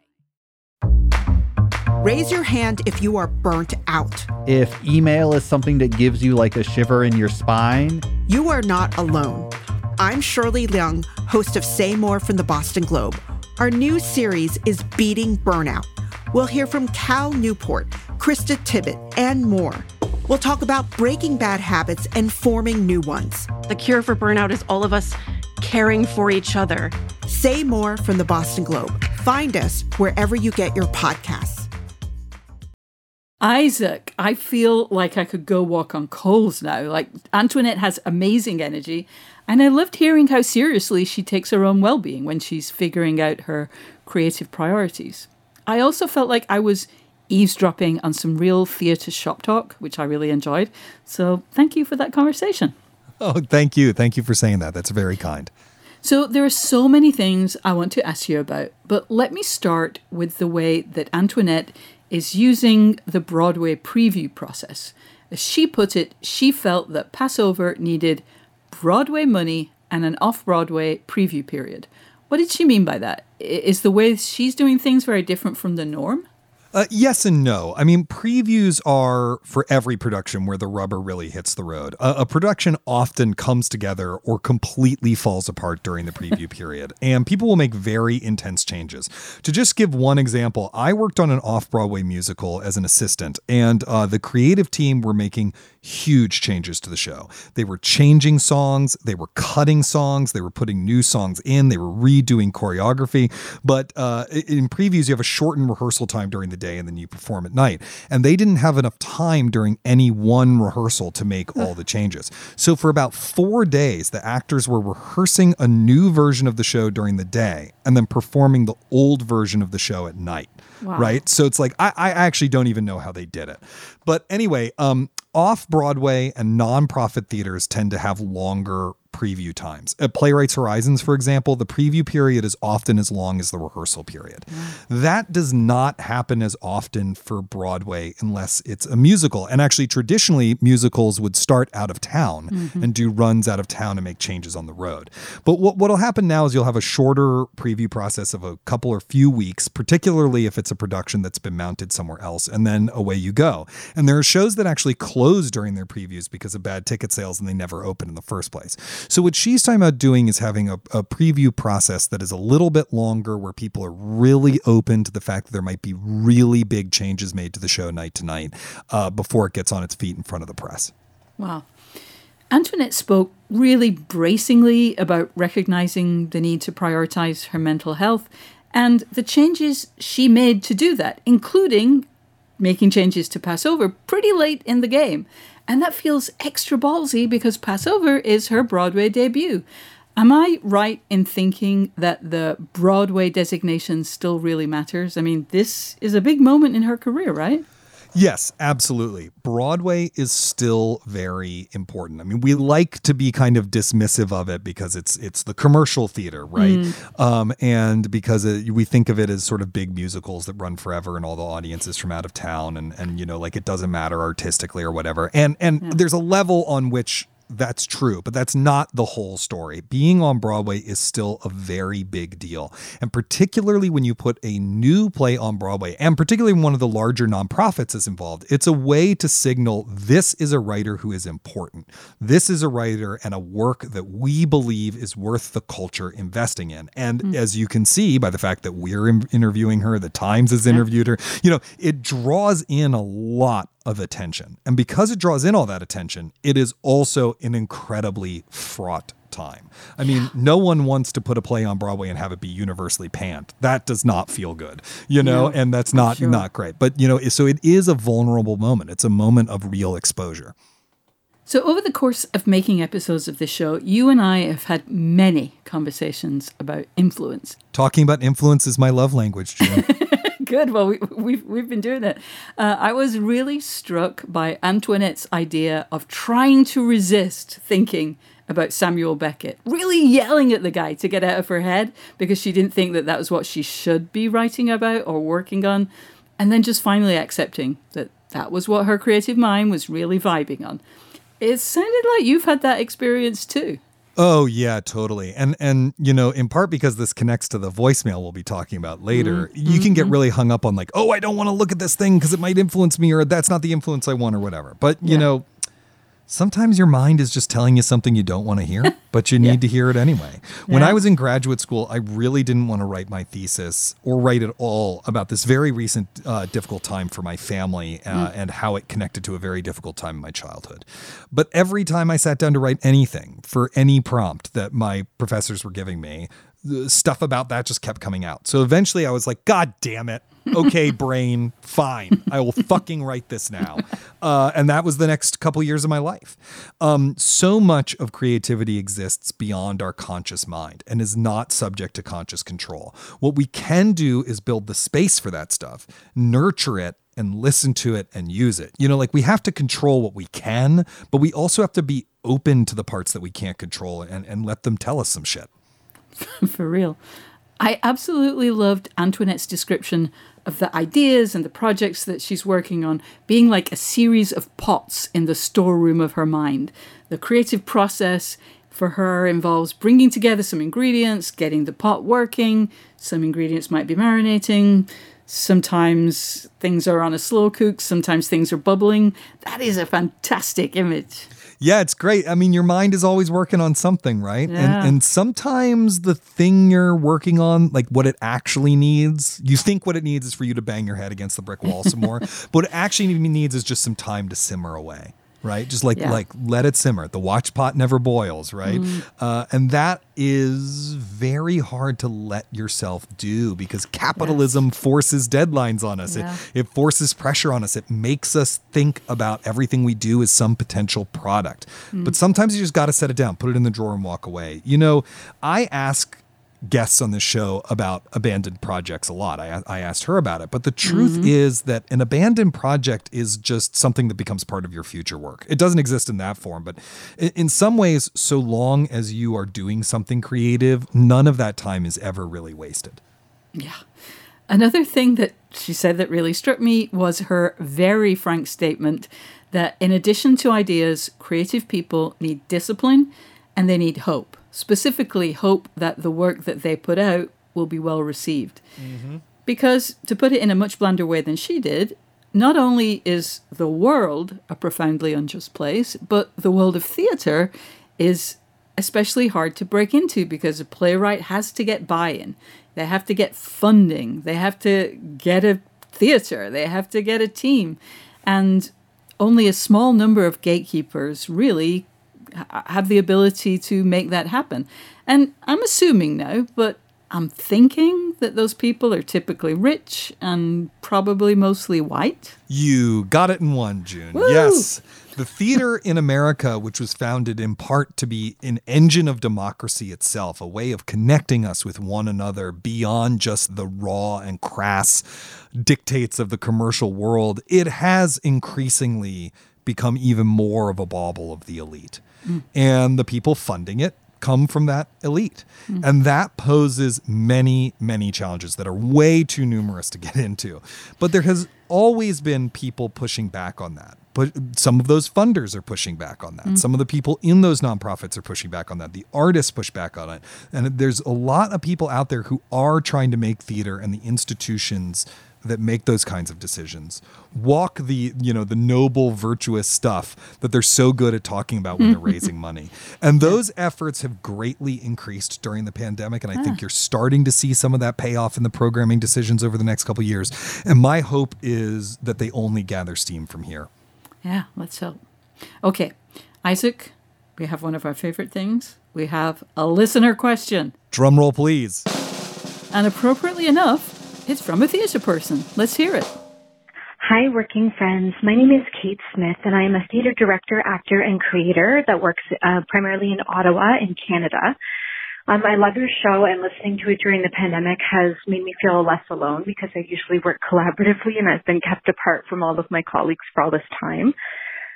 Raise your hand if you are burnt out. If email is something that gives you like a shiver in your spine, you are not alone. I'm Shirley Leung, host of Say More from the Boston Globe. Our new series is Beating Burnout. We'll hear from Cal Newport, Krista Tippett, and more. We'll talk about breaking bad habits and forming new ones. The cure for burnout is all of us caring for each other. Say more from the Boston Globe. Find us wherever you get your podcasts. Isaac, I feel like I could go walk on coals now. Like Antoinette has amazing energy, and I loved hearing how seriously she takes her own well being when she's figuring out her creative priorities. I also felt like I was eavesdropping on some real theatre shop talk, which I really enjoyed. So thank you for that conversation. Oh, thank you. Thank you for saying that. That's very kind. So there are so many things I want to ask you about, but let me start with the way that Antoinette is using the Broadway preview process. As she put it, she felt that Passover needed Broadway money and an off Broadway preview period. What did she mean by that? Is the way she's doing things very different from the norm? Uh, yes and no. I mean, previews are for every production where the rubber really hits the road. A, a production often comes together or completely falls apart during the preview [laughs] period, and people will make very intense changes. To just give one example, I worked on an off Broadway musical as an assistant, and uh, the creative team were making huge changes to the show. They were changing songs, they were cutting songs, they were putting new songs in, they were redoing choreography. But uh, in previews, you have a shortened rehearsal time during the day and then you perform at night. And they didn't have enough time during any one rehearsal to make all the changes. So for about four days, the actors were rehearsing a new version of the show during the day and then performing the old version of the show at night. Wow. Right. So it's like, I, I actually don't even know how they did it. But anyway, um, off Broadway and nonprofit theaters tend to have longer preview times. At Playwrights Horizons, for example, the preview period is often as long as the rehearsal period. That does not happen as often for Broadway unless it's a musical. And actually, traditionally, musicals would start out of town Mhm. and do runs out of town and make changes on the road. But what what'll happen now is you'll have a shorter preview process of a couple or few weeks, particularly if it's a production that's been mounted somewhere else, and then away you go. And there are shows that actually close during their previews because of bad ticket sales and they never open in the first place. So what she's talking about doing is having a, a preview process that is a little bit longer where people are really open to the fact that there might be really big changes made to the show night to night uh, before it gets on its feet in front of the press. Wow. Antoinette spoke really bracingly about recognizing the need to prioritize her mental health and the changes she made to do that, including making changes to Passover pretty late in the game. And that feels extra ballsy because Passover is her Broadway debut. Am I right in thinking that the Broadway designation still really matters? I mean, this is a big moment in her career, right? Yes, absolutely. Broadway is still very important. I mean, we like to be kind of dismissive of it because it's it's the commercial theater, right? Mm. Um, and because it, we think of it as sort of big musicals that run forever, and all the audiences from out of town, and and you know, like it doesn't matter artistically or whatever. And and there's a level on which that's true, but that's not the whole story. Being on Broadway is still a very big deal. And particularly when you put a new play on Broadway, and particularly when one of the larger nonprofits is involved, it's a way to signal this is a writer who is important. This is a writer and a work that we believe is worth the culture investing in. And Mm. as you can see by the fact that we're interviewing her, the Times has interviewed her, you know, it draws in a lot of attention. And because it draws in all that attention, it is also an incredibly fraught time. I mean, no one wants to put a play on Broadway and have it be universally panned. That does not feel good, you know, No, and that's not sure. not great. But you know, so it is a vulnerable moment. It's a moment of real exposure. So, over the course of making episodes of this show, you and I have had many conversations about influence. Talking about influence is my love language, June. [laughs] Good. Well, we, we've we've been doing it. Uh, I was really struck by Antoinette's idea of trying to resist thinking about Samuel Beckett, really yelling at the guy to get out of her head because she didn't think that that was what she should be writing about or working on, and then just finally accepting that that was what her creative mind was really vibing on. It sounded like you've had that experience too. Oh yeah, totally. And and you know, in part because this connects to the voicemail we'll be talking about later, mm-hmm. you can get mm-hmm. really hung up on like, "Oh, I don't want to look at this thing because it might influence me or that's not the influence I want or whatever." But, you Yeah. know, Sometimes your mind is just telling you something you don't want to hear, [laughs] but you need to hear it anyway. When Yeah. I was in graduate school, I really didn't want to write my thesis or write at all about this very recent uh, difficult time for my family uh, Mm. and how it connected to a very difficult time in my childhood. But every time I sat down to write anything for any prompt that my professors were giving me, the stuff about that just kept coming out. So eventually I was like, God damn it. Okay, brain, fine. I will fucking write this now. Uh, and that was the next couple years of my life. Um, so much of creativity exists beyond our conscious mind and is not subject to conscious control. What we can do is build the space for that stuff, nurture it, and listen to it and use it. You know, like we have to control what we can, but we also have to be open to the parts that we can't control and, and let them tell us some shit. [laughs] For real. I absolutely loved Antoinette's description of the ideas and the projects that she's working on being like a series of pots in the storeroom of her mind. The creative process for her involves bringing together some ingredients, getting the pot working. Some ingredients might be marinating. Sometimes things are on a slow cook, sometimes things are bubbling. That is a fantastic image. Yeah, it's great. I mean, your mind is always working on something, right? Yeah. And and sometimes the thing you're working on, like what it actually needs, you think what it needs is for you to bang your head against the brick wall some more. [laughs] but what it actually needs is just some time to simmer away. Right, just like Yeah. like let it simmer. The watch pot never boils, right? Mm. Uh, and that is very hard to let yourself do because capitalism forces deadlines on us. Yeah. It, it forces pressure on us. It makes us think about everything we do as some potential product. Mm. But sometimes you just got to set it down, put it in the drawer, and walk away. You know, I ask guests on this show about abandoned projects a lot. I, I asked her about it. But the truth Mhm. is that an abandoned project is just something that becomes part of your future work. It doesn't exist in that form, but in some ways, so long as you are doing something creative, none of that time is ever really wasted. Yeah. Another thing that she said that really struck me was her very frank statement that in addition to ideas, creative people need discipline and they need hope. Specifically, hope that the work that they put out will be well received. Mm-hmm. Because, to put it in a much blander way than she did, not only is the world a profoundly unjust place, but the world of theatre is especially hard to break into because a playwright has to get buy in. They have to get funding. They have to get a theatre. They have to get a team. And only a small number of gatekeepers really have the ability to make that happen. And I'm assuming now, but I'm thinking that those people are typically rich and probably mostly white. You got it in one, June. Woo! Yes. The theater in America, which was founded in part to be an engine of democracy itself, a way of connecting us with one another beyond just the raw and crass dictates of the commercial world, it has increasingly become even more of a bauble of the elite. Mm. And the people funding it come from that elite. Mm. And that poses many, many challenges that are way too numerous to get [laughs] into. But there has always been people pushing back on that. But some of those funders are pushing back on that. Mm. Some of the people in those nonprofits are pushing back on that. The artists push back on it. And there's a lot of people out there who are trying to make theater and the institutions that make those kinds of decisions walk the you know the noble virtuous stuff that they're so good at talking about when they're raising [laughs] money and those efforts have greatly increased during the pandemic and i think Ah. you're starting to see some of that pay off in the programming decisions over the next couple of years and my hope is that they only gather steam from here Yeah, let's hope. Okay, Isaac, we have one of our favorite things. We have a listener question. drum roll please And appropriately enough, it's from a theatre person. Let's hear it. Hi, working friends. My name is Kate Smith, and I am a theater director, actor, and creator that works uh, primarily in Ottawa, in Canada. Um, I love your show, and listening to it during the pandemic has made me feel less alone because I usually work collaboratively, and I've been kept apart from all of my colleagues for all this time.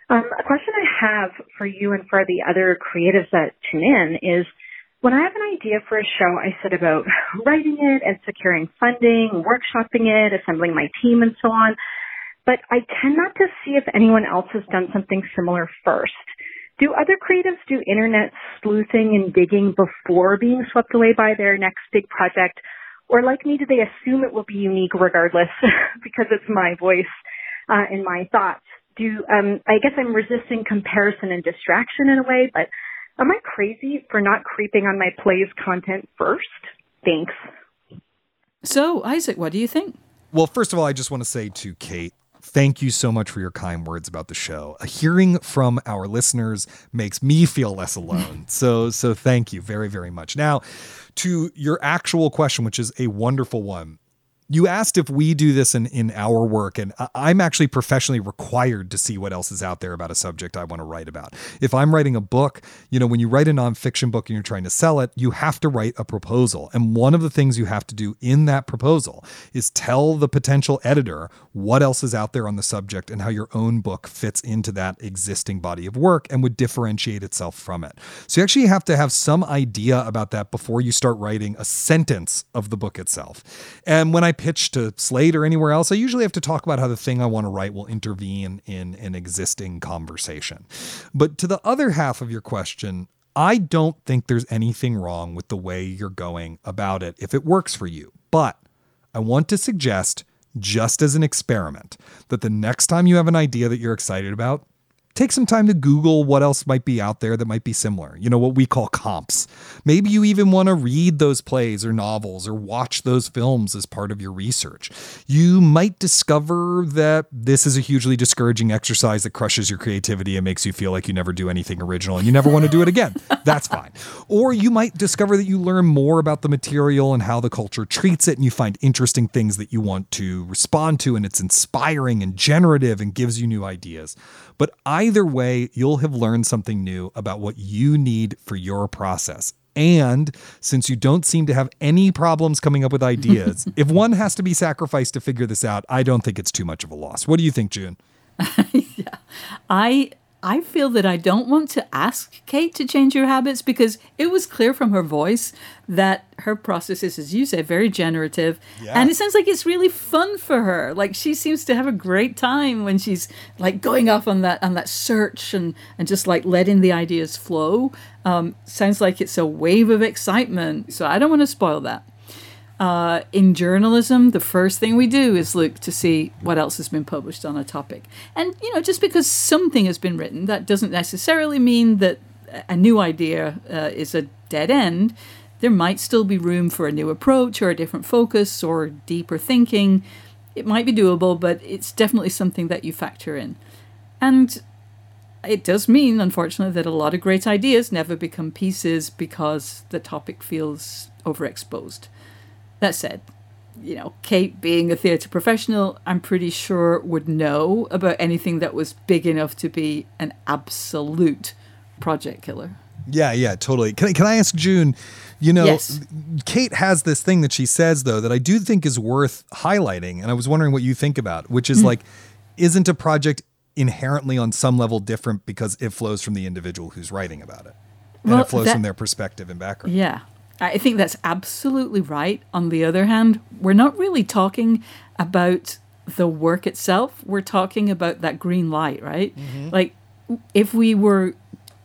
Um, a question I have for you and for the other creatives that tune in is when I have an idea for a show, I set about [laughs] writing it and securing funding, workshopping it, assembling my team, and so on. But I tend not to see if anyone else has done something similar first. Do other creatives do internet sleuthing and digging before being swept away by their next big project? Or like me, do they assume it will be unique regardless [laughs] because it's my voice uh, and my thoughts? do, um, I guess I'm resisting comparison and distraction in a way, but am I crazy for not creeping on my play's content first? Thanks. So, Isaac, what do you think? Well, first of all, I just want to say to Kate, thank you so much for your kind words about the show. A Hearing from our listeners makes me feel less alone. [laughs] so, so thank you very, very much. Now, to your actual question, which is a wonderful one you asked if we do this in, in our work, and I'm actually professionally required to see what else is out there about a subject I want to write about. If I'm writing a book, you know, when you write a nonfiction book and you're trying to sell it, you have to write a proposal. And one of the things you have to do in that proposal is tell the potential editor what else is out there on the subject and how your own book fits into that existing body of work and would differentiate itself from it. So you actually have to have some idea about that before you start writing a sentence of the book itself. And when I pitch to Slate or anywhere else, I usually have to talk about how the thing I want to write will intervene in an existing conversation. But to the other half of your question, I don't think there's anything wrong with the way you're going about it if it works for you. But I want to suggest, just as an experiment, that the next time you have an idea that you're excited about, take some time to Google what else might be out there that might be similar. You know, what we call comps. Maybe you even want to read those plays or novels or watch those films as part of your research. You might discover that this is a hugely discouraging exercise that crushes your creativity and makes you feel like you never do anything original and you never want to do it again. [laughs] That's fine. Or you might discover that you learn more about the material and how the culture treats it and you find interesting things that you want to respond to and it's inspiring and generative and gives you new ideas. But either way, you'll have learned something new about what you need for your process. And since you don't seem to have any problems coming up with [laughs] ideas, if one has to be sacrificed to figure this out, I don't think it's too much of a loss. What do you think, June? [laughs] yeah. I I feel that I don't want to ask Kate to change her habits because it was clear from her voice that her process is, as you say, very generative. Yeah. And it sounds like it's really fun for her. Like she seems to have a great time when she's like going off on that on that search and, and just like letting the ideas flow. Um, sounds like it's a wave of excitement. So I don't want to spoil that. Uh, in journalism, the first thing we do is look to see what else has been published on a topic. And, you know, just because something has been written, that doesn't necessarily mean that a new idea uh, is a dead end. There might still be room for a new approach or a different focus or deeper thinking. It might be doable, but it's definitely something that you factor in. And it does mean, unfortunately, that a lot of great ideas never become pieces because the topic feels overexposed. That said, you know, Kate being a theatre professional, I'm pretty sure would know about anything that was big enough to be an absolute project killer. Yeah, yeah, totally. Can I, can I ask June? You know, yes. Kate has this thing that she says though that I do think is worth highlighting, and I was wondering what you think about, which is mm. like, isn't a project inherently on some level different because it flows from the individual who's writing about it, and well, it flows that, from their perspective and background. Yeah, I think that's absolutely right. On the other hand, we're not really talking about the work itself. We're talking about that green light, right? Mm-hmm. Like, if we were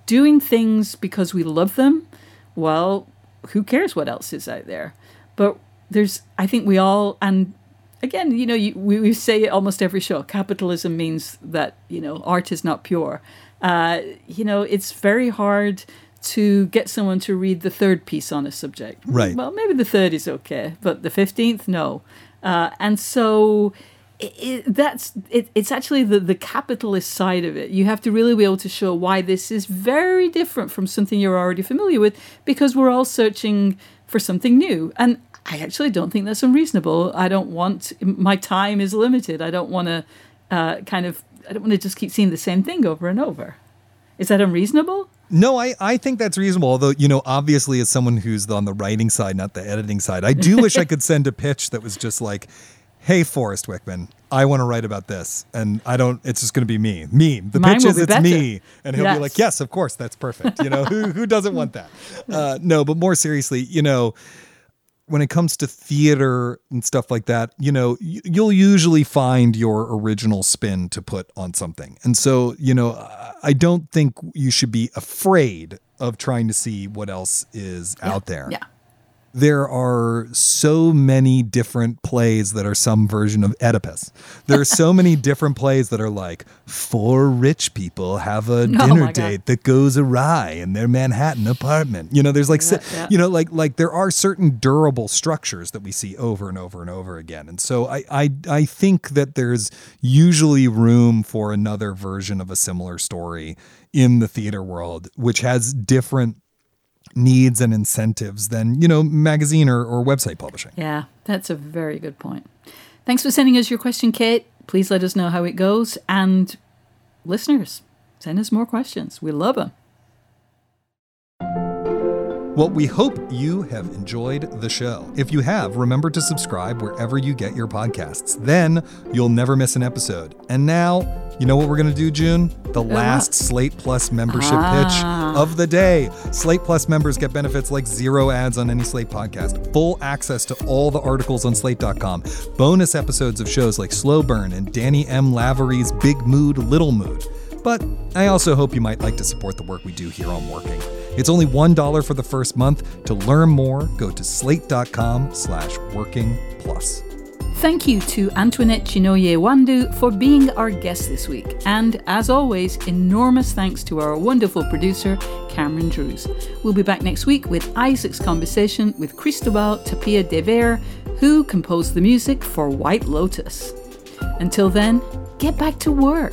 doing things because we love them, well, who cares what else is out there? But there's, I think we all, and again, you know, you, we, we say it almost every show capitalism means that, you know, art is not pure. Uh, you know, it's very hard to get someone to read the third piece on a subject. Right. Well, maybe the third is okay, but the 15th, no. Uh, and so it, it, that's it, it's actually the, the capitalist side of it. You have to really be able to show why this is very different from something you're already familiar with because we're all searching for something new. And I actually don't think that's unreasonable. I don't want, my time is limited. I don't want to uh, kind of, I don't want to just keep seeing the same thing over and over. Is that unreasonable? No, I, I think that's reasonable. Although, you know, obviously, as someone who's on the writing side, not the editing side, I do wish I could send a pitch that was just like, hey, Forrest Wickman, I want to write about this. And I don't, it's just going to be me. Me. The Mine pitch is it's better. me. And he'll yes. be like, yes, of course, that's perfect. You know, who, who doesn't want that? Uh, no, but more seriously, you know, when it comes to theater and stuff like that, you know, you'll usually find your original spin to put on something. And so, you know, I don't think you should be afraid of trying to see what else is yeah. out there. Yeah. There are so many different plays that are some version of Oedipus. There are so many [laughs] different plays that are like four rich people have a [laughs] Oh dinner God. date that goes awry in their Manhattan apartment. You know, there's like, Yeah, yeah. you know, like like there are certain durable structures that we see over and over and over again. And so I I I think that there's usually room for another version of a similar story in the theater world, which has different needs and incentives than you know magazine or, or website publishing Yeah, that's a very good point. Thanks for sending us your question, Kate. Please let us know how it goes. And listeners, send us more questions. We love them. Well we hope you have enjoyed the show. If you have remember to subscribe wherever you get your podcasts. Then you'll never miss an episode. And now you know what we're going to do june? The last slate plus membership Ah. pitch of the day. Slate plus members get benefits like zero ads on any slate podcast full access to all the articles on slate.com bonus episodes of shows like slow burn and danny m. Lavery's big mood little mood but I also hope you might like to support the work we do here on Working. It's only $1 for the first month. To learn more, go to slate.com slash working plus. Thank you to Antoinette Chinonye Nwandu for being our guest this week. And as always, enormous thanks to our wonderful producer, Cameron Drews. We'll be back next week with Isaac's conversation with Cristobal Tapia de Veer, who composed the music for White Lotus. Until then, get back to work.